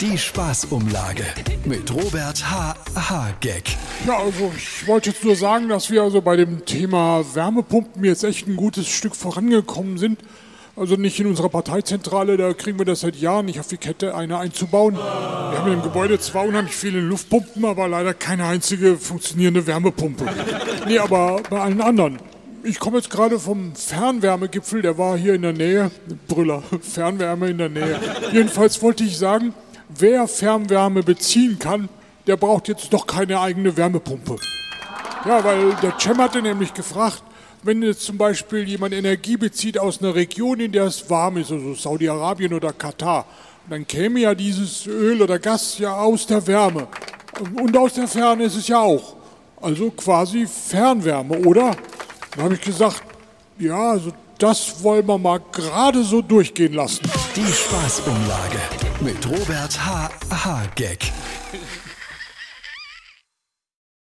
Die Spaßumlage mit Robert H. H. Gag. Ja, also ich wollte jetzt nur sagen, dass wir also bei dem Thema Wärmepumpen jetzt echt ein gutes Stück vorangekommen sind. Also nicht in unserer Parteizentrale, da kriegen wir das seit Jahren nicht auf die Kette, eine einzubauen. Wir haben im Gebäude zwar unheimlich viele Luftpumpen, aber leider keine einzige funktionierende Wärmepumpe. Nee, aber bei allen anderen. Ich komme jetzt gerade vom Fernwärmegipfel, der war hier in der Nähe. Brüller, Fernwärme in der Nähe. Jedenfalls wollte ich sagen, wer Fernwärme beziehen kann, der braucht jetzt doch keine eigene Wärmepumpe. Ja, weil der Cem hatte nämlich gefragt, wenn jetzt zum Beispiel jemand Energie bezieht aus einer Region, in der es warm ist, also Saudi-Arabien oder Katar, dann käme ja dieses Öl oder Gas ja aus der Wärme. Und aus der Ferne ist es ja auch. Also quasi Fernwärme, oder? Dann habe ich gesagt, ja, also das wollen wir mal gerade so durchgehen lassen. Die Spaßumlage mit Robert H. H. Gag.